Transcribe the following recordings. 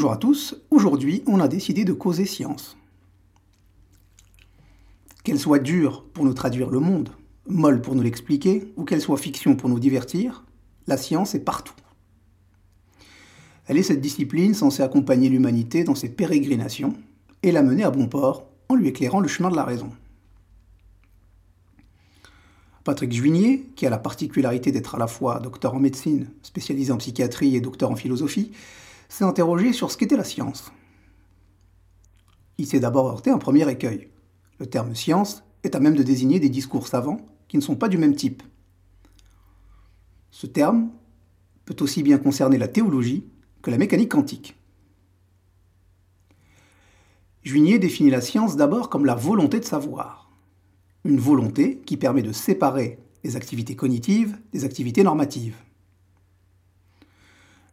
Bonjour à tous, aujourd'hui on a décidé de causer science. Qu'elle soit dure pour nous traduire le monde, molle pour nous l'expliquer, ou qu'elle soit fiction pour nous divertir, la science est partout. Elle est cette discipline censée accompagner l'humanité dans ses pérégrinations et la mener à bon port en lui éclairant le chemin de la raison. Patrick Juigné, qui a la particularité d'être à la fois docteur en médecine, spécialisé en psychiatrie et docteur en philosophie, s'est interrogé sur ce qu'était la science. Il s'est d'abord heurté un premier écueil. Le terme science est à même de désigner des discours savants qui ne sont pas du même type. Ce terme peut aussi bien concerner la théologie que la mécanique quantique. Juigné définit la science d'abord comme la volonté de savoir une volonté qui permet de séparer les activités cognitives des activités normatives.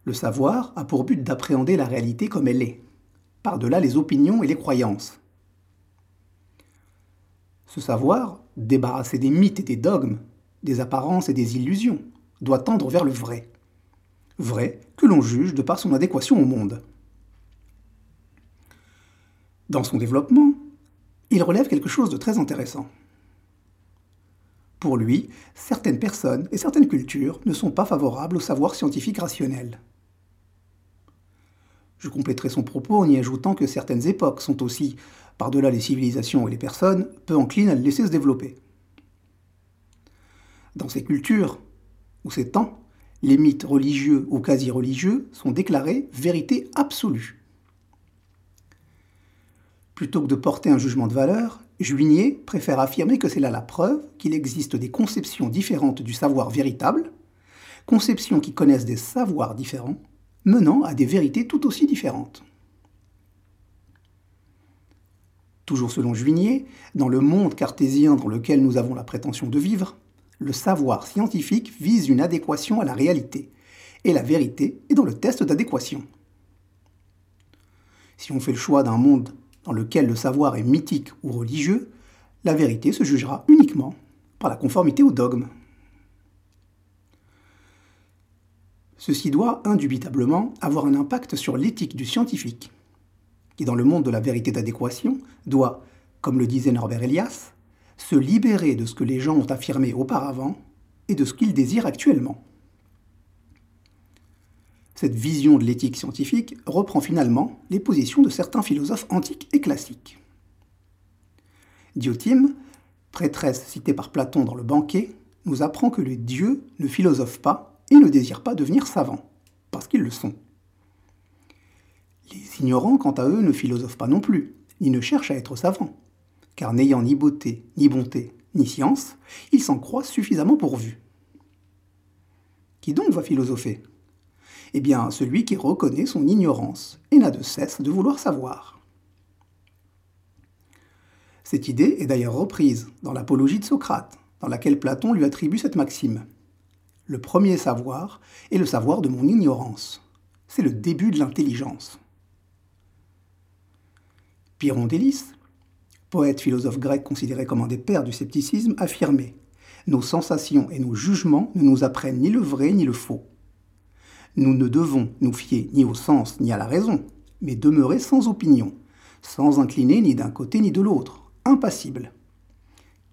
Le savoir a pour but d'appréhender la réalité comme elle est, par-delà les opinions et les croyances. Ce savoir, débarrassé des mythes et des dogmes, des apparences et des illusions, doit tendre vers le vrai. Vrai que l'on juge de par son adéquation au monde. Dans son développement, il relève quelque chose de très intéressant. Pour lui, certaines personnes et certaines cultures ne sont pas favorables au savoir scientifique rationnel. Je compléterai son propos en y ajoutant que certaines époques sont aussi, par-delà les civilisations et les personnes, peu enclines à le laisser se développer. Dans ces cultures, ou ces temps, les mythes religieux ou quasi-religieux sont déclarés vérité absolue. Plutôt que de porter un jugement de valeur, Juigné préfère affirmer que c'est là la preuve qu'il existe des conceptions différentes du savoir véritable, conceptions qui connaissent des savoirs différents, menant à des vérités tout aussi différentes. Toujours selon Juigné, dans le monde cartésien dans lequel nous avons la prétention de vivre, le savoir scientifique vise une adéquation à la réalité, et la vérité est dans le test d'adéquation. Si on fait le choix d'un monde dans lequel le savoir est mythique ou religieux, la vérité se jugera uniquement par la conformité au dogme. Ceci doit indubitablement avoir un impact sur l'éthique du scientifique, qui dans le monde de la vérité d'adéquation doit, comme le disait Norbert Elias, se libérer de ce que les gens ont affirmé auparavant et de ce qu'ils désirent actuellement. Cette vision de l'éthique scientifique reprend finalement les positions de certains philosophes antiques et classiques. Diotime, prêtresse citée par Platon dans le banquet, nous apprend que les dieux ne philosophent pas et ne désirent pas devenir savants, parce qu'ils le sont. Les ignorants, quant à eux, ne philosophent pas non plus, ni ne cherchent à être savants, car n'ayant ni beauté, ni bonté, ni science, ils s'en croient suffisamment pourvus. Qui donc va philosopher? Eh bien, celui qui reconnaît son ignorance et n'a de cesse de vouloir savoir. Cette idée est d'ailleurs reprise dans l'Apologie de Socrate, dans laquelle Platon lui attribue cette maxime. Le premier savoir est le savoir de mon ignorance. C'est le début de l'intelligence. Pyrrhon d'Hélice, poète philosophe grec considéré comme un des pères du scepticisme, affirmait Nos sensations et nos jugements ne nous apprennent ni le vrai ni le faux. Nous ne devons nous fier ni au sens ni à la raison, mais demeurer sans opinion, sans incliner ni d'un côté ni de l'autre, impassible.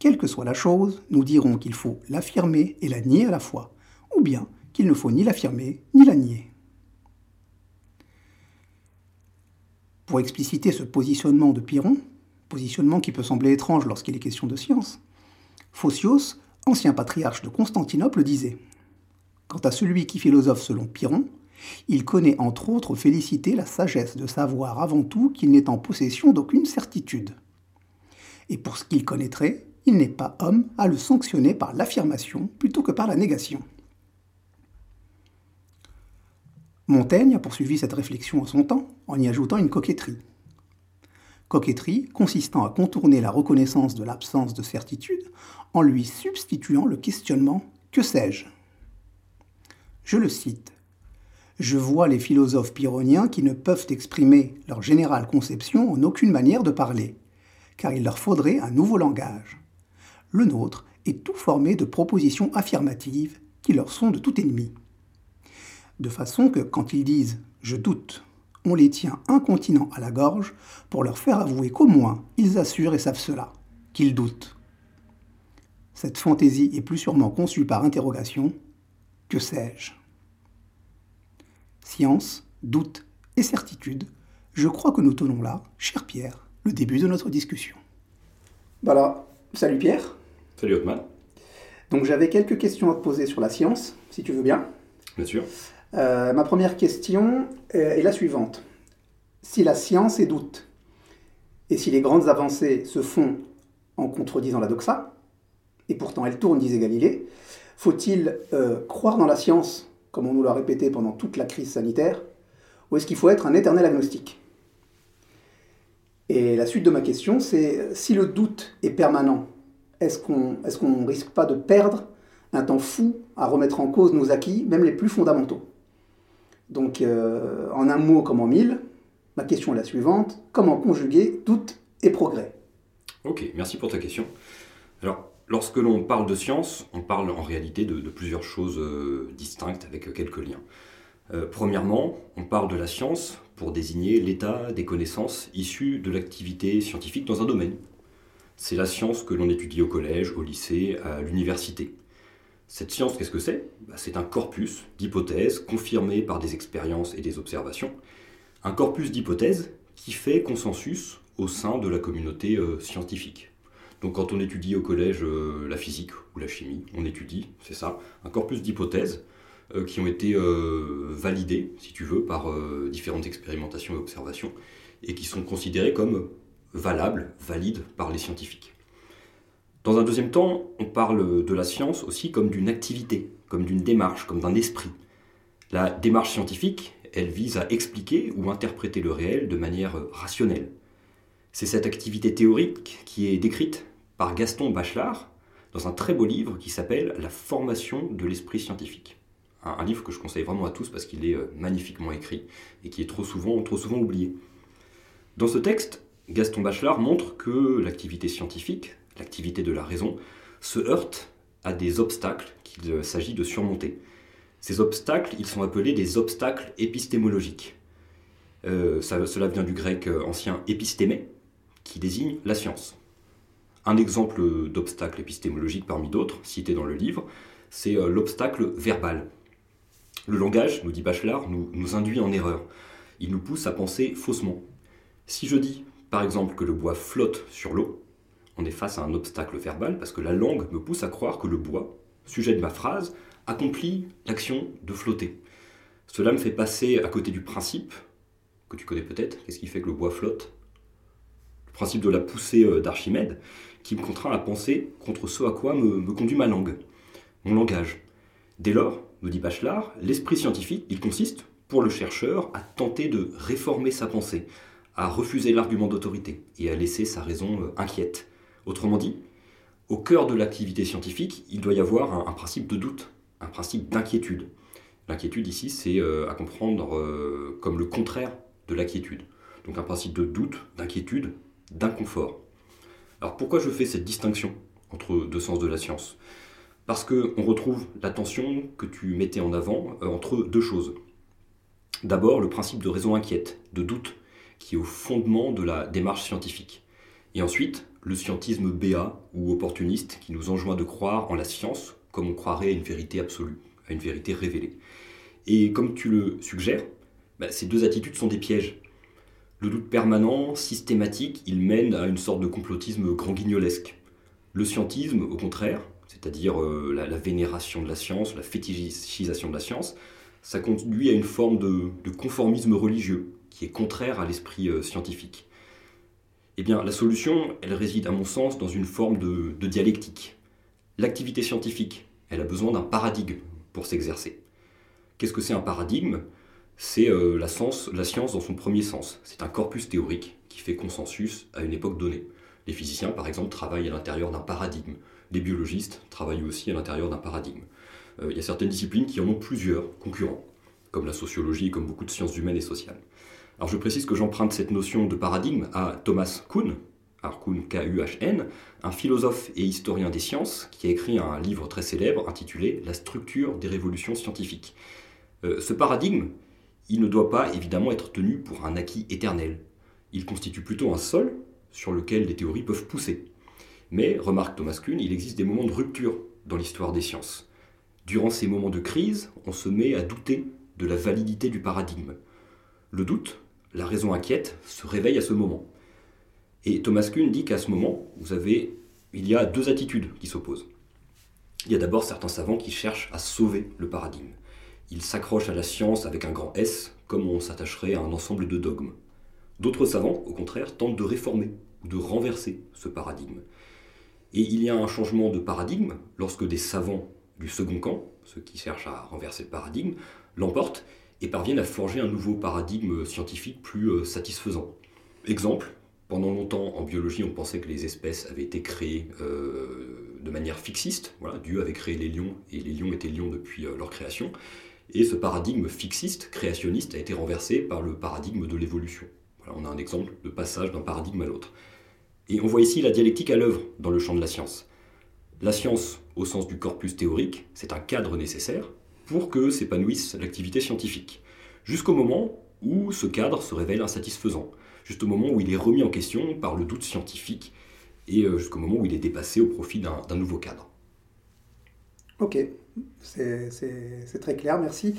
Quelle que soit la chose, nous dirons qu'il faut l'affirmer et la nier à la fois, bien qu'il ne faut ni l'affirmer ni la nier. Pour expliciter ce positionnement de Pyrrhon, positionnement qui peut sembler étrange lorsqu'il est question de science, Phocios, ancien patriarche de Constantinople, disait Quant à celui qui philosophe selon Pyrrhon, il connaît entre autres félicité la sagesse de savoir avant tout qu'il n'est en possession d'aucune certitude. Et pour ce qu'il connaîtrait, il n'est pas homme à le sanctionner par l'affirmation plutôt que par la négation. Montaigne a poursuivi cette réflexion en son temps en y ajoutant une coquetterie. Coquetterie consistant à contourner la reconnaissance de l'absence de certitude en lui substituant le questionnement Que sais-je? Je le cite. Je vois les philosophes pyrrhoniens qui ne peuvent exprimer leur générale conception en aucune manière de parler, car il leur faudrait un nouveau langage. Le nôtre est tout formé de propositions affirmatives qui leur sont de tout ennemi. De façon que quand ils disent je doute on les tient incontinents à la gorge pour leur faire avouer qu'au moins ils assurent et savent cela, qu'ils doutent. Cette fantaisie est plus sûrement conçue par interrogation. Que sais-je Science, doute et certitude, je crois que nous tenons là, cher Pierre, le début de notre discussion. Voilà, salut Pierre. Salut Otman. Donc j'avais quelques questions à te poser sur la science, si tu veux bien. Bien sûr. Euh, ma première question est la suivante. Si la science est doute, et si les grandes avancées se font en contredisant la doxa, et pourtant elle tourne, disait Galilée, faut-il euh, croire dans la science, comme on nous l'a répété pendant toute la crise sanitaire, ou est-ce qu'il faut être un éternel agnostique? Et la suite de ma question, c'est si le doute est permanent, est-ce qu'on est risque pas de perdre un temps fou à remettre en cause nos acquis, même les plus fondamentaux? Donc, euh, en un mot comme en mille, ma question est la suivante comment conjuguer doute et progrès? Ok, merci pour ta question. Alors, lorsque l'on parle de science, on parle en réalité de, plusieurs choses euh, distinctes avec quelques liens. Euh, premièrement, on parle de la science pour désigner l'état des connaissances issues de l'activité scientifique dans un domaine. C'est la science que l'on étudie au collège, au lycée, à l'université. Cette science, qu'est-ce que c'est? Bah, C'est un corpus d'hypothèses confirmées par des expériences et des observations. Un corpus d'hypothèses qui fait consensus au sein de la communauté euh, scientifique. Donc quand on étudie au collège euh, la physique ou la chimie, on étudie, c'est ça, un corpus d'hypothèses euh, qui ont été validées, si tu veux, par différentes expérimentations et observations, et qui sont considérées comme valables, valides par les scientifiques. Dans un deuxième temps, on parle de la science aussi comme d'une activité, comme d'une démarche, comme d'un esprit. La démarche scientifique, elle vise à expliquer ou interpréter le réel de manière rationnelle. C'est cette activité théorique qui est décrite par Gaston Bachelard dans un très beau livre qui s'appelle La formation de l'esprit scientifique. Un, livre que je conseille vraiment à tous parce qu'il est euh, magnifiquement écrit et qui est trop souvent, trop souvent oublié. Dans ce texte, Gaston Bachelard montre que l'activité scientifique, l'activité de la raison, se heurte à des obstacles qu'il s'agit de surmonter. Ces obstacles, ils sont appelés des obstacles épistémologiques. Euh, cela vient du grec ancien épistémé, qui désigne la science. Un exemple d'obstacle épistémologique parmi d'autres, cité dans le livre, c'est euh, l'obstacle verbal. Le langage, nous dit Bachelard, nous induit en erreur. Il nous pousse à penser faussement. Si je dis, par exemple, que le bois flotte sur l'eau, on est face à un obstacle verbal parce que la langue me pousse à croire que le bois, sujet de ma phrase, accomplit l'action de flotter. Cela me fait passer à côté du principe, que tu connais peut-être, qu'est-ce qui fait que le bois flotte? Le principe de la poussée euh, d'Archimède, qui me contraint à penser contre ce à quoi me, conduit ma langue, mon langage. Dès lors, nous dit Bachelard, l'esprit scientifique, il consiste, pour le chercheur, à tenter de réformer sa pensée, à refuser l'argument d'autorité et à laisser sa raison euh, inquiète. Autrement dit, au cœur de l'activité scientifique, il doit y avoir un, principe de doute, un principe d'inquiétude. L'inquiétude ici, c'est euh, à comprendre euh, comme le contraire de l'inquiétude. Donc un principe de doute, d'inquiétude, d'inconfort. Alors pourquoi je fais cette distinction entre deux sens de la science? Parce qu'on retrouve la tension que tu mettais en avant entre deux choses. D'abord, le principe de raison inquiète, de doute, qui est au fondement de la démarche scientifique. Et ensuite, le scientisme béat ou opportuniste qui nous enjoint de croire en la science comme on croirait à une vérité absolue, à une vérité révélée. Et comme tu le suggères, bah, ces deux attitudes sont des pièges. Le doute permanent, systématique, il mène à une sorte de complotisme grand guignolesque. Le scientisme, au contraire, c'est-à-dire euh, la, vénération de la science, la fétichisation de la science, ça conduit à une forme de conformisme religieux, qui est contraire à l'esprit euh, scientifique Eh bien, la solution, elle réside à mon sens dans une forme de, dialectique. L'activité scientifique, elle a besoin d'un paradigme pour s'exercer. Qu'est-ce que c'est un paradigme? C'est euh, la, science dans son premier sens. C'est un corpus théorique qui fait consensus à une époque donnée. Les physiciens, par exemple, travaillent à l'intérieur d'un paradigme. Les biologistes travaillent aussi à l'intérieur d'un paradigme. Euh, il y a certaines disciplines qui en ont plusieurs concurrents, comme la sociologie, comme beaucoup de sciences humaines et sociales. Alors je précise que j'emprunte cette notion de paradigme à Thomas Kuhn, Kuhn K-U-H-N, un philosophe et historien des sciences qui a écrit un livre très célèbre intitulé La structure des révolutions scientifiques. Euh, ce paradigme, il ne doit pas évidemment être tenu pour un acquis éternel. Il constitue plutôt un sol sur lequel des théories peuvent pousser. Mais, remarque Thomas Kuhn, il existe des moments de rupture dans l'histoire des sciences. Durant ces moments de crise, on se met à douter de la validité du paradigme. Le doute, la raison inquiète, se réveille à ce moment. Et Thomas Kuhn dit qu'à ce moment, vous avez, il y a deux attitudes qui s'opposent. Il y a d'abord certains savants qui cherchent à sauver le paradigme. Ils s'accrochent à la science avec un grand S, comme on s'attacherait à un ensemble de dogmes. D'autres savants, au contraire, tentent de réformer ou de renverser ce paradigme. Et il y a un changement de paradigme lorsque des savants du second camp, ceux qui cherchent à renverser le paradigme, l'emportent et parviennent à forger un nouveau paradigme scientifique plus euh, satisfaisant. Exemple, pendant longtemps en biologie on pensait que les espèces avaient été créées euh, de manière fixiste, voilà, Dieu avait créé les lions et les lions étaient lions depuis euh, leur création, et ce paradigme fixiste, créationniste, a été renversé par le paradigme de l'évolution. Voilà, on a un exemple de passage d'un paradigme à l'autre. Et on voit ici la dialectique à l'œuvre dans le champ de la science. La science, au sens du corpus théorique, c'est un cadre nécessaire pour que s'épanouisse l'activité scientifique, jusqu'au moment où ce cadre se révèle insatisfaisant, jusqu'au moment où il est remis en question par le doute scientifique, et euh, jusqu'au moment où il est dépassé au profit d'un nouveau cadre. Ok, c'est très clair, merci.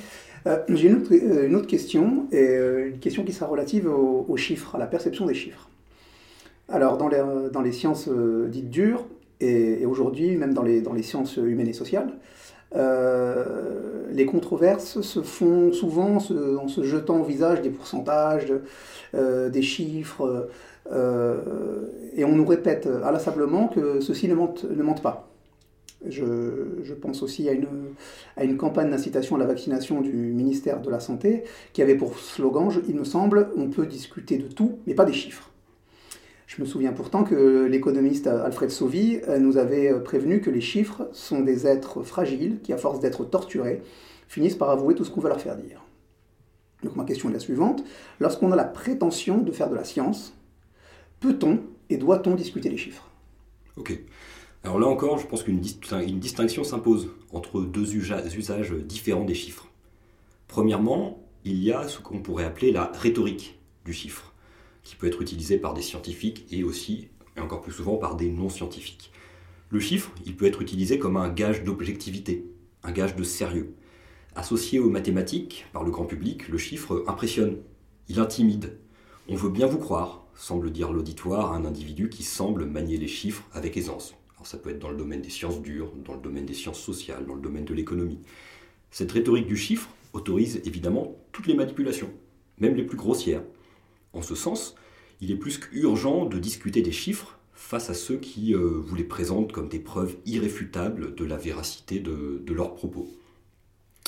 Euh, j'ai euh, une, autre question, et une question qui sera relative aux chiffres, à la perception des chiffres. Alors, dans les, sciences dites dures, et, aujourd'hui, même dans les, sciences humaines et sociales, euh, les controverses se font souvent en se jetant au visage des pourcentages, euh, des chiffres, et on nous répète inlassablement que ceci ne mente, ne mente pas. Je, pense aussi à une campagne d'incitation à la vaccination du ministère de la Santé qui avait pour slogan, il me semble, on peut discuter de tout, mais pas des chiffres. Je me souviens pourtant que l'économiste Alfred Sauvy euh, nous avait euh, prévenu que les chiffres sont des êtres fragiles qui, à force d'être torturés, finissent par avouer tout ce qu'on veut leur faire dire. Donc ma question est la suivante. Lorsqu'on a la prétention de faire de la science, peut-on et doit-on discuter les chiffres? Ok. Alors là encore, je pense qu'une distinction s'impose entre deux usages différents des chiffres. Premièrement, il y a ce qu'on pourrait appeler la rhétorique du chiffre qui peut être utilisé par des scientifiques et aussi, et encore plus souvent, par des non-scientifiques. Le chiffre, il peut être utilisé comme un gage d'objectivité, un gage de sérieux. Associé aux mathématiques, par le grand public, le chiffre impressionne, il intimide. On veut bien vous croire, semble dire l'auditoire à un individu qui semble manier les chiffres avec aisance. Alors ça peut être dans le domaine des sciences dures, dans le domaine des sciences sociales, dans le domaine de l'économie. Cette rhétorique du chiffre autorise évidemment toutes les manipulations, même les plus grossières. En ce sens, il est plus qu'urgent de discuter des chiffres face à ceux qui euh, vous les présentent comme des preuves irréfutables de la véracité de, leurs propos.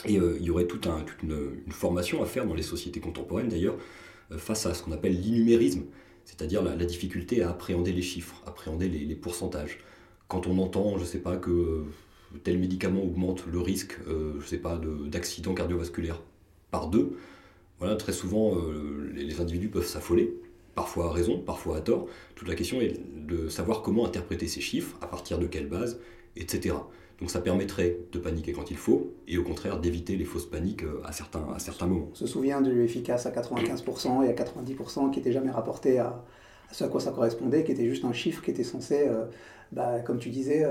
Et euh, il y aurait toute, une, formation à faire dans les sociétés contemporaines d'ailleurs euh, face à ce qu'on appelle l'innumérisme, c'est-à-dire la, difficulté à appréhender les chiffres, appréhender les, pourcentages. Quand on entend, je ne sais pas, que tel médicament augmente le risque, je sais pas, d'accident cardiovasculaire par deux, voilà, très souvent, euh, les, individus peuvent s'affoler, parfois à raison, parfois à tort. Toute la question est de savoir comment interpréter ces chiffres, à partir de quelle base, etc. Donc ça permettrait de paniquer quand il faut, et au contraire d'éviter les fausses paniques euh, à certains, à certains moments. On se souvient du efficace à 95% et à 90% qui n'était jamais rapporté à, ce à quoi ça correspondait, qui était juste un chiffre qui était censé, euh, bah, comme tu disais,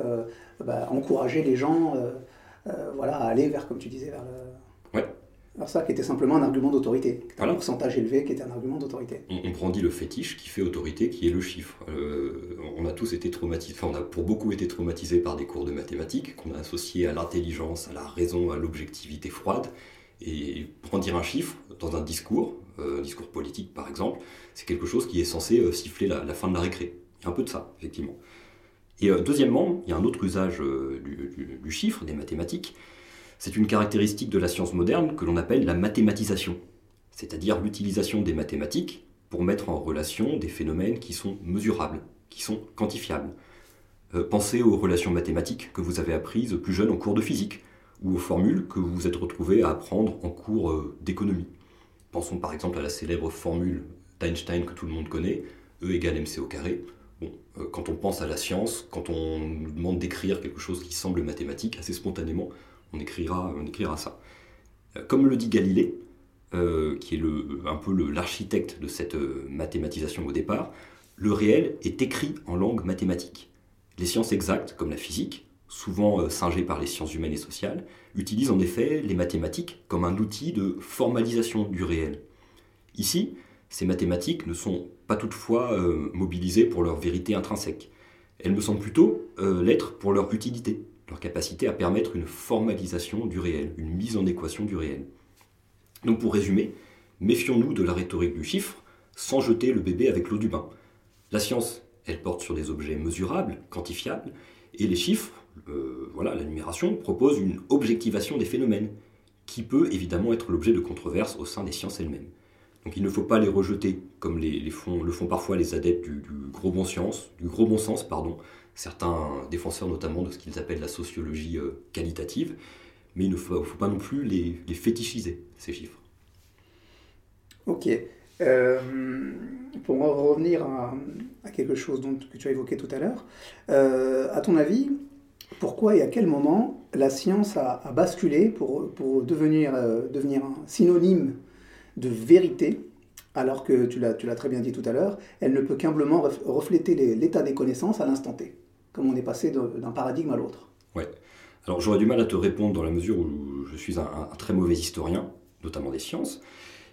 bah, encourager les gens voilà, à aller vers, comme tu disais, vers le... Alors ça qui était simplement un argument d'autorité, un pourcentage élevé qui était un argument d'autorité. On, on, brandit le fétiche qui fait autorité, qui est le chiffre. Euh, on a tous été traumatisés, enfin on a pour beaucoup été traumatisés par des cours de mathématiques qu'on a associés à l'intelligence, à la raison, à l'objectivité froide. Et brandir un chiffre dans un discours, euh, un discours politique par exemple, c'est quelque chose qui est censé euh, siffler la, fin de la récré. Il y a un peu de ça, effectivement. Et deuxièmement, il y a un autre usage du chiffre, des mathématiques, c'est une caractéristique de la science moderne que l'on appelle la mathématisation, c'est-à-dire l'utilisation des mathématiques pour mettre en relation des phénomènes qui sont mesurables, qui sont quantifiables. Euh, pensez aux relations mathématiques que vous avez apprises plus jeune en cours de physique, ou aux formules que vous vous êtes retrouvé à apprendre en cours euh, d'économie. Pensons par exemple à la célèbre formule d'Einstein que tout le monde connaît, E égale mc au carré. Euh, quand on pense à la science, quand on nous demande d'écrire quelque chose qui semble mathématique, assez spontanément, on écrira, ça. Euh, comme le dit Galilée, qui est un peu l'architecte de cette mathématisation au départ, le réel est écrit en langue mathématique. Les sciences exactes, comme la physique, souvent singées par les sciences humaines et sociales, utilisent en effet les mathématiques comme un outil de formalisation du réel. Ici, ces mathématiques ne sont pas toutefois mobilisées pour leur vérité intrinsèque. Elles me semblent plutôt l'être pour leur utilité, leur capacité à permettre une formalisation du réel, une mise en équation du réel. Donc pour résumer, méfions-nous de la rhétorique du chiffre sans jeter le bébé avec l'eau du bain. La science, elle porte sur des objets mesurables, quantifiables, et les chiffres, euh, voilà, la numération, propose une objectivation des phénomènes, qui peut évidemment être l'objet de controverses au sein des sciences elles-mêmes. Donc il ne faut pas les rejeter comme les, font, le font parfois les adeptes du, gros bon du gros bon sens, pardon, certains défenseurs notamment de ce qu'ils appellent la sociologie euh, qualitative, mais il ne faut, pas non plus les, fétichiser, ces chiffres. Ok. Euh, pour en revenir à, quelque chose dont, que tu as évoqué tout à l'heure, euh, à ton avis, pourquoi et à quel moment la science a, basculé pour, pour devenir, devenir un synonyme de vérité alors que, tu l'as très bien dit tout à l'heure, elle ne peut qu'humblement refléter l'état des connaissances à l'instant T? Comme on est passé d'un paradigme à l'autre. Ouais. Alors j'aurais du mal à te répondre dans la mesure où je suis un, très mauvais historien, notamment des sciences,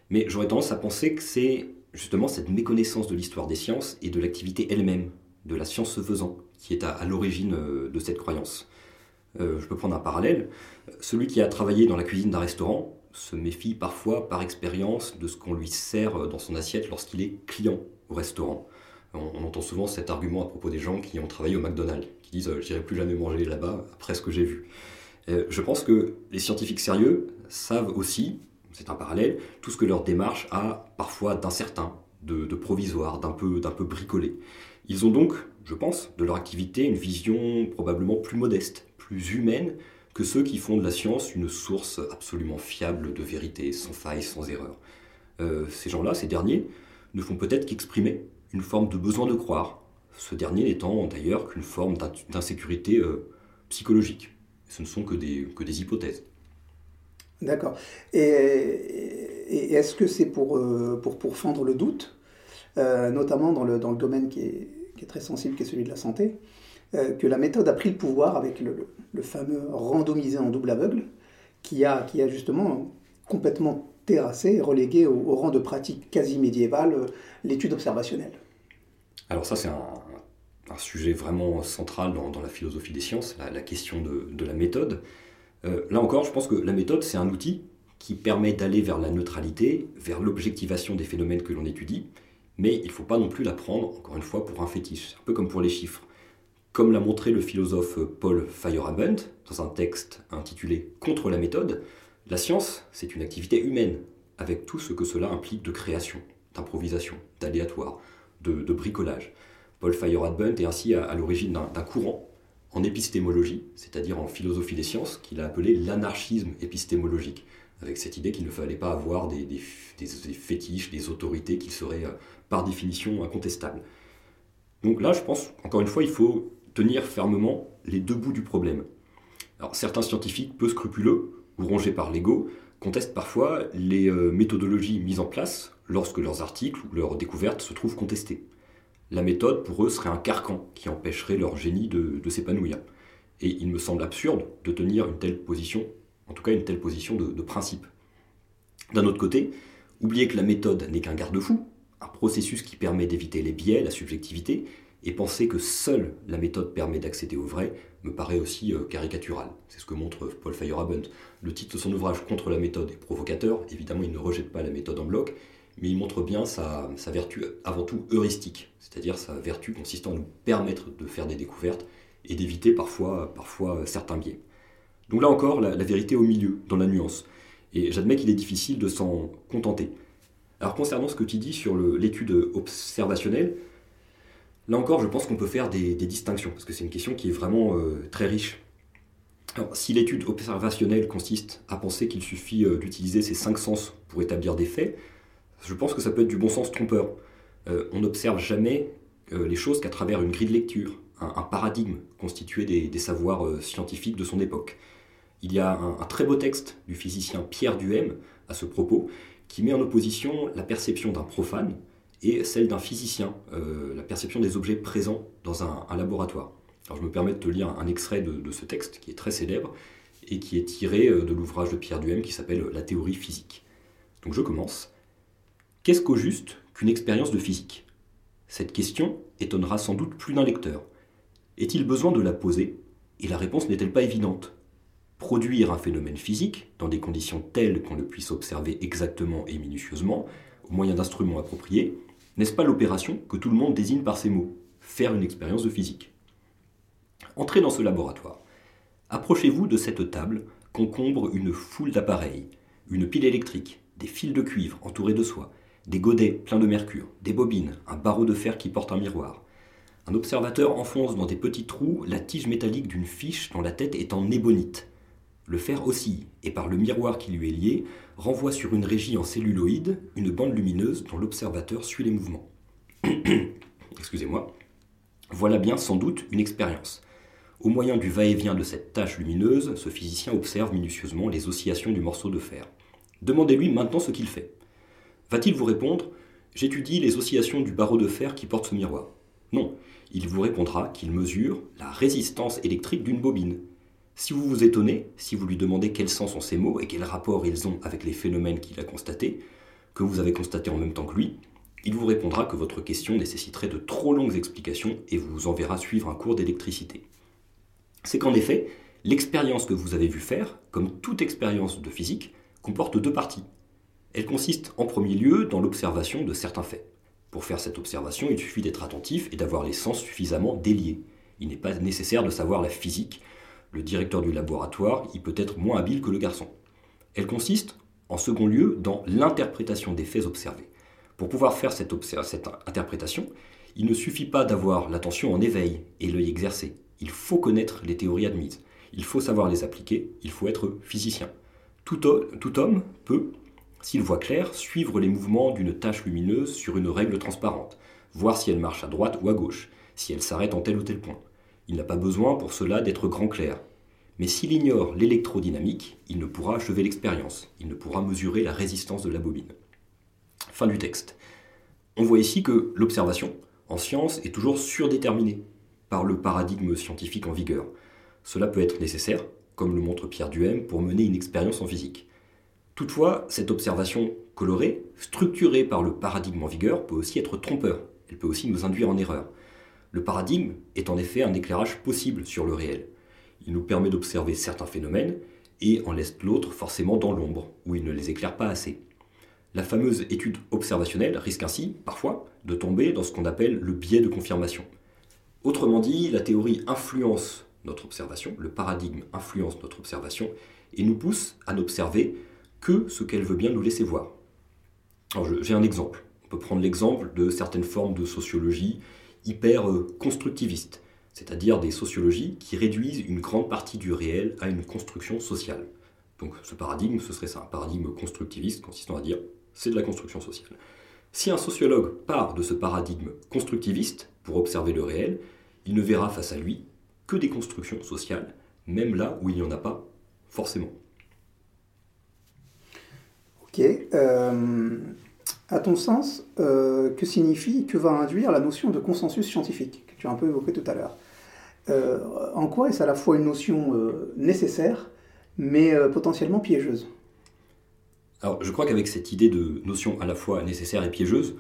mais j'aurais tendance à penser que c'est justement cette méconnaissance de l'histoire des sciences et de l'activité elle-même, de la science faisant, qui est à, l'origine euh, de cette croyance. Euh, je peux prendre un parallèle. Celui qui a travaillé dans la cuisine d'un restaurant se méfie parfois par expérience de ce qu'on lui sert dans son assiette lorsqu'il est client au restaurant. On, entend souvent cet argument à propos des gens qui ont travaillé au McDonald's, qui disent euh, J'irai plus jamais manger là-bas après ce que j'ai vu. Euh, je pense que les scientifiques sérieux savent aussi, c'est un parallèle, tout ce que leur démarche a parfois d'incertain, de, provisoire, d'un peu, d'un peu bricolé. Ils ont donc, je pense, de leur activité une vision probablement plus modeste, plus humaine que ceux qui font de la science une source absolument fiable de vérité, sans faille, sans erreur. Euh, ces gens-là, ces derniers, ne font peut-être qu'exprimer une forme de besoin de croire, ce dernier n'étant d'ailleurs qu'une forme d'insécurité euh, psychologique. Ce ne sont que des, hypothèses. D'accord. Et, est-ce que c'est pour, euh, pour, pour fendre le doute, euh, notamment dans le, domaine qui est, très sensible, qui est celui de la santé, que la méthode a pris le pouvoir avec le, fameux randomisé en double aveugle, qui a, justement complètement terrassé et relégué au rang de pratique quasi médiévale l'étude observationnelle? Alors ça, c'est un, sujet vraiment central dans, la philosophie des sciences, la, question de, la méthode. Euh, là encore, je pense que la méthode, c'est un outil qui permet d'aller vers la neutralité, vers l'objectivation des phénomènes que l'on étudie, mais il ne faut pas non plus la prendre, encore une fois, pour un fétiche, un peu comme pour les chiffres. Comme l'a montré le philosophe Paul Feyerabend dans un texte intitulé Contre la méthode, la science, c'est une activité humaine, avec tout ce que cela implique de création, d'improvisation, d'aléatoire, de, bricolage. Paul Feyerabend est ainsi à, l'origine d'un courant en épistémologie, c'est-à-dire en philosophie des sciences, qu'il a appelé l'anarchisme épistémologique, avec cette idée qu'il ne fallait pas avoir des, fétiches, des autorités qui seraient euh, par définition incontestables. Donc là, je pense, encore une fois, il faut tenir fermement les deux bouts du problème. Alors certains scientifiques peu scrupuleux ou rongés par l'ego contestent parfois les euh, méthodologies mises en place lorsque leurs articles ou leurs découvertes se trouvent contestés. La méthode, pour eux, serait un carcan qui empêcherait leur génie de, s'épanouir. Et il me semble absurde de tenir une telle position, en tout cas une telle position de, principe. D'un autre côté, oublier que la méthode n'est qu'un garde-fou, un processus qui permet d'éviter les biais, la subjectivité, et penser que seule la méthode permet d'accéder au vrai me paraît aussi euh, caricatural. C'est ce que montre Paul Feyerabend. Le titre de son ouvrage Contre la méthode est provocateur. Évidemment, il ne rejette pas la méthode en bloc, mais il montre bien sa, vertu avant tout heuristique, c'est-à-dire sa vertu consistant à nous permettre de faire des découvertes et d'éviter parfois, parfois certains biais. Donc là encore, la, vérité au milieu, dans la nuance. Et j'admets qu'il est difficile de s'en contenter. Alors concernant ce que tu dis sur l'étude observationnelle, là encore, je pense qu'on peut faire des, distinctions, parce que c'est une question qui est vraiment euh, très riche. Alors, si l'étude observationnelle consiste à penser qu'il suffit euh, d'utiliser ces cinq sens pour établir des faits, je pense que ça peut être du bon sens trompeur. Euh, on n'observe jamais euh, les choses qu'à travers une grille de lecture, un, paradigme constitué des, savoirs euh, scientifiques de son époque. Il y a un, très beau texte du physicien Pierre Duhem à ce propos qui met en opposition la perception d'un profane et celle d'un physicien, la perception des objets présents dans un, laboratoire. Alors je me permets de te lire un extrait de, ce texte qui est très célèbre et qui est tiré de l'ouvrage de Pierre Duhem qui s'appelle La théorie physique. Donc je commence. Qu'est-ce qu'au juste qu'une expérience de physique? Cette question étonnera sans doute plus d'un lecteur. Est-il besoin de la poser? Et la réponse n'est-elle pas évidente? Produire un phénomène physique, dans des conditions telles qu'on le puisse observer exactement et minutieusement, au moyen d'instruments appropriés, n'est-ce pas l'opération que tout le monde désigne par ces mots Faire une expérience de physique? Entrez dans ce laboratoire. Approchez-vous de cette table qu'encombre une foule d'appareils, une pile électrique, des fils de cuivre entourés de soie, des godets pleins de mercure, des bobines, un barreau de fer qui porte un miroir. Un observateur enfonce dans des petits trous la tige métallique d'une fiche dont la tête est en ébonite. Le fer oscille, et par le miroir qui lui est lié, renvoie sur une régie en celluloïde une bande lumineuse dont l'observateur suit les mouvements. Excusez-moi. Voilà bien sans doute une expérience. Au moyen du va-et-vient de cette tache lumineuse, ce physicien observe minutieusement les oscillations du morceau de fer. Demandez-lui maintenant ce qu'il fait. Va-t-il vous répondre J'étudie les oscillations du barreau de fer qui porte ce miroir? Non, il vous répondra qu'il mesure la résistance électrique d'une bobine. Si vous vous étonnez, si vous lui demandez quels sens sont ces mots et quel rapport ils ont avec les phénomènes qu'il a constatés, que vous avez constatés en même temps que lui, il vous répondra que votre question nécessiterait de trop longues explications et vous enverra suivre un cours d'électricité. C'est qu'en effet, l'expérience que vous avez vu faire, comme toute expérience de physique, comporte deux parties. Elle consiste en premier lieu dans l'observation de certains faits. Pour faire cette observation, il suffit d'être attentif et d'avoir les sens suffisamment déliés. Il n'est pas nécessaire de savoir la physique. Le directeur du laboratoire y peut être moins habile que le garçon. Elle consiste, en second lieu, dans l'interprétation des faits observés. Pour pouvoir faire cette, interprétation, il ne suffit pas d'avoir l'attention en éveil et l'œil exercé. Il faut connaître les théories admises. Il faut savoir les appliquer. Il faut être physicien. Tout homme peut, s'il voit clair, suivre les mouvements d'une tache lumineuse sur une règle transparente, voir si elle marche à droite ou à gauche, si elle s'arrête en tel ou tel point. Il n'a pas besoin pour cela d'être grand clair. Mais s'il ignore l'électrodynamique, il ne pourra achever l'expérience, il ne pourra mesurer la résistance de la bobine. Fin du texte. On voit ici que l'observation, en science, est toujours surdéterminée par le paradigme scientifique en vigueur. Cela peut être nécessaire, comme le montre Pierre Duhem, pour mener une expérience en physique. Toutefois, cette observation colorée, structurée par le paradigme en vigueur, peut aussi être trompeur. Elle peut aussi nous induire en erreur. Le paradigme est en effet un éclairage possible sur le réel. Il nous permet d'observer certains phénomènes et en laisse l'autre forcément dans l'ombre, où il ne les éclaire pas assez. La fameuse étude observationnelle risque ainsi, parfois, de tomber dans ce qu'on appelle le biais de confirmation. Autrement dit, la théorie influence notre observation, le paradigme influence notre observation et nous pousse à n'observer que ce qu'elle veut bien nous laisser voir. j'ai un exemple. On peut prendre l'exemple de certaines formes de sociologie hyper euh, constructivistes, c'est-à-dire des sociologies qui réduisent une grande partie du réel à une construction sociale. Donc ce paradigme, ce serait ça, un paradigme constructiviste consistant à dire c'est de la construction sociale. Si un sociologue part de ce paradigme constructiviste pour observer le réel, il ne verra face à lui que des constructions sociales, même là où il n'y en a pas forcément. Ok. Euh, à ton sens, euh, que signifie, que va induire la notion de consensus scientifique, que tu as un peu évoqué tout à l'heure euh, En quoi est-ce à la fois une notion nécessaire, mais potentiellement piégeuse? Alors, je crois qu'avec cette idée de notion à la fois nécessaire et piégeuse,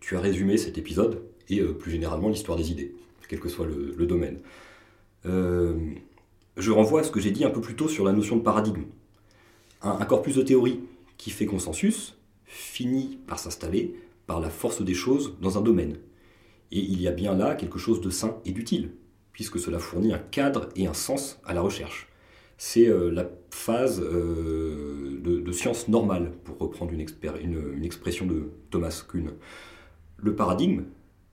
tu as résumé cet épisode et plus généralement l'histoire des idées, quel que soit le, domaine. je renvoie à ce que j'ai dit un peu plus tôt sur la notion de paradigme. un corpus de théorie qui fait consensus finit par s'installer par la force des choses dans un domaine. Et il y a bien là quelque chose de sain et d'utile, puisque cela fournit un cadre et un sens à la recherche. C'est euh, la phase euh, de, science normale, pour reprendre une, une, expression de Thomas Kuhn. Le paradigme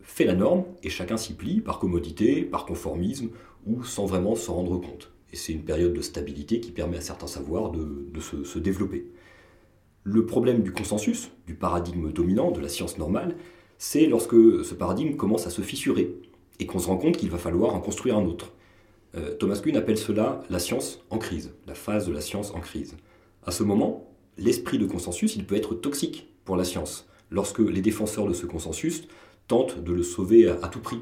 fait la norme et chacun s'y plie par commodité, par conformisme ou sans vraiment s'en rendre compte. Et c'est une période de stabilité qui permet à certains savoirs de, se développer. Le problème du consensus, du paradigme dominant, de la science normale, c'est lorsque ce paradigme commence à se fissurer et qu'on se rend compte qu'il va falloir en construire un autre. Euh, Thomas Kuhn appelle cela la science en crise, la phase de la science en crise. À ce moment, l'esprit de consensus, il peut être toxique pour la science, lorsque les défenseurs de ce consensus tentent de le sauver à, tout prix,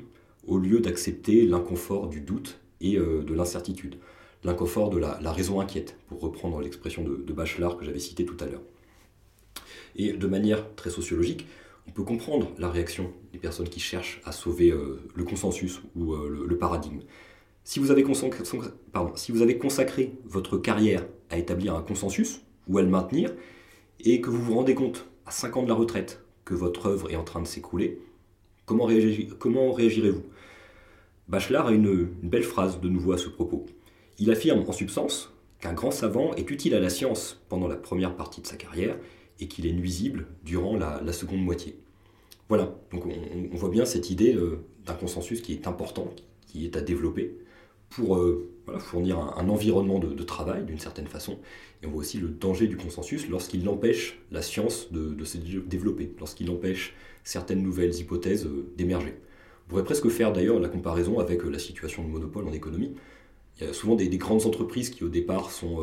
au lieu d'accepter l'inconfort du doute et euh, de l'incertitude, l'inconfort de la, raison inquiète, pour reprendre l'expression de, de Bachelard que j'avais citée tout à l'heure. Et de manière très sociologique, on peut comprendre la réaction des personnes qui cherchent à sauver euh, le consensus ou euh, le, paradigme. Si vous, avez consacré votre carrière à établir un consensus ou à le maintenir, et que vous vous rendez compte à 5 ans de la retraite que votre œuvre est en train de s'écrouler, comment, réagirez-vous? Bachelard a une belle phrase de nouveau à ce propos. Il affirme en substance qu'un grand savant est utile à la science pendant la première partie de sa carrière et qu'il est nuisible durant la, seconde moitié. Voilà, donc on, voit bien cette idée euh, d'un consensus qui est important, qui est à développer pour euh, fournir un, environnement de, travail d'une certaine façon. Et on voit aussi le danger du consensus lorsqu'il empêche la science de, se développer, lorsqu'il empêche certaines nouvelles hypothèses euh, d'émerger. On pourrait presque faire d'ailleurs la comparaison avec la situation de monopole en économie. Il y a souvent des, grandes entreprises qui au départ sont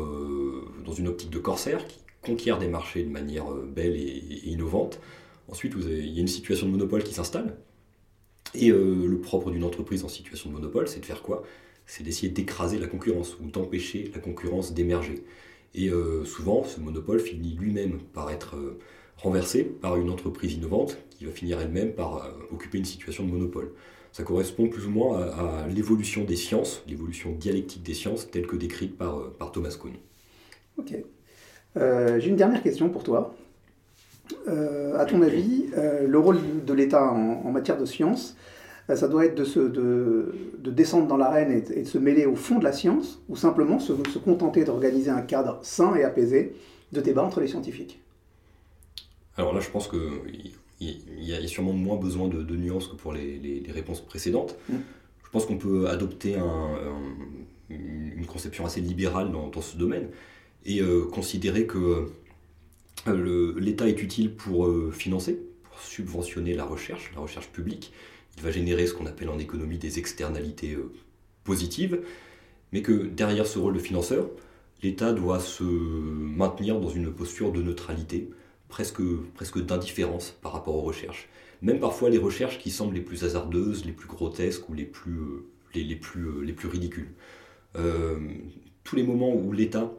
dans une optique de corsaire, conquiert des marchés de manière euh, belle et, innovante. Ensuite, il y a une situation de monopole qui s'installe. Et euh, le propre d'une entreprise en situation de monopole, c'est de faire quoi? C'est d'essayer d'écraser la concurrence ou d'empêcher la concurrence d'émerger. Et euh, souvent, ce monopole finit lui-même par être renversé par une entreprise innovante qui va finir elle-même par occuper une situation de monopole. Ça correspond plus ou moins à, l'évolution des sciences, l'évolution dialectique des sciences telle que décrite par, par Thomas Kuhn. Ok. Euh, j'ai une dernière question pour toi. Euh, à ton avis, euh, le rôle de l'État en, matière de science, ça doit être de, se, de, descendre dans l'arène et, de se mêler au fond de la science, ou simplement se, contenter d'organiser un cadre sain et apaisé de débat entre les scientifiques? Alors là, je pense qu'il y, a sûrement moins besoin de, nuances que pour les, réponses précédentes. Mm. Je pense qu'on peut adopter une conception assez libérale dans, dans ce domaine et euh, considérer que euh, l'État est utile pour euh, financer, pour subventionner la recherche, la recherche publique. Il va générer ce qu'on appelle en économie des externalités positives, mais que derrière ce rôle de financeur, l'État doit se maintenir dans une posture de neutralité, presque, presque d'indifférence par rapport aux recherches. Même parfois les recherches qui semblent les plus hasardeuses, les plus grotesques ou les plus, les, plus, les plus ridicules. tous les moments où l'État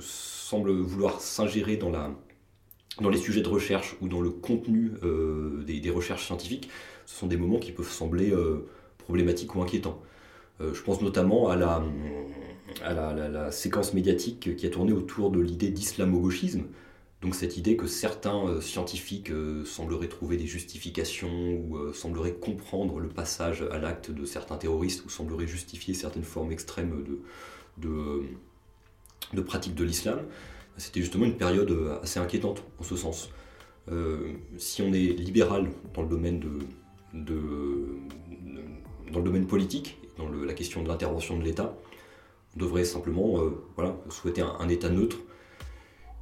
semble vouloir s'ingérer dans, la, dans les sujets de recherche ou dans le contenu euh, des, recherches scientifiques, ce sont des moments qui peuvent sembler euh, problématiques ou inquiétants. je pense notamment à la, séquence médiatique qui a tourné autour de l'idée d'islamo-gauchisme, donc cette idée que certains scientifiques sembleraient trouver des justifications ou sembleraient comprendre le passage à l'acte de certains terroristes ou sembleraient justifier certaines formes extrêmes de, de, pratique de l'islam, c'était justement une période assez inquiétante en ce sens. Euh, si on est libéral dans le domaine, de, dans le domaine politique, dans la question de l'intervention de l'État, on devrait simplement euh, voilà, souhaiter un, État neutre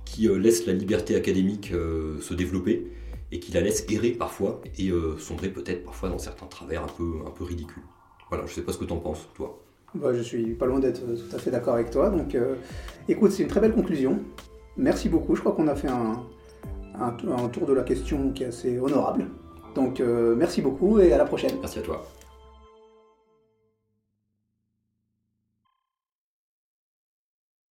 qui euh, laisse la liberté académique se développer et qui la laisse errer parfois et sombrer peut-être parfois dans certains travers un peu, un peu ridicules. Voilà, je ne sais pas ce que tu en penses, toi. Bah, je suis pas loin d'être tout à fait d'accord avec toi. Donc, euh, écoute, c'est une très belle conclusion. Merci beaucoup. Je crois qu'on a fait un, un, tour de la question qui est assez honorable. Donc, euh, merci beaucoup et à la prochaine. Merci à toi.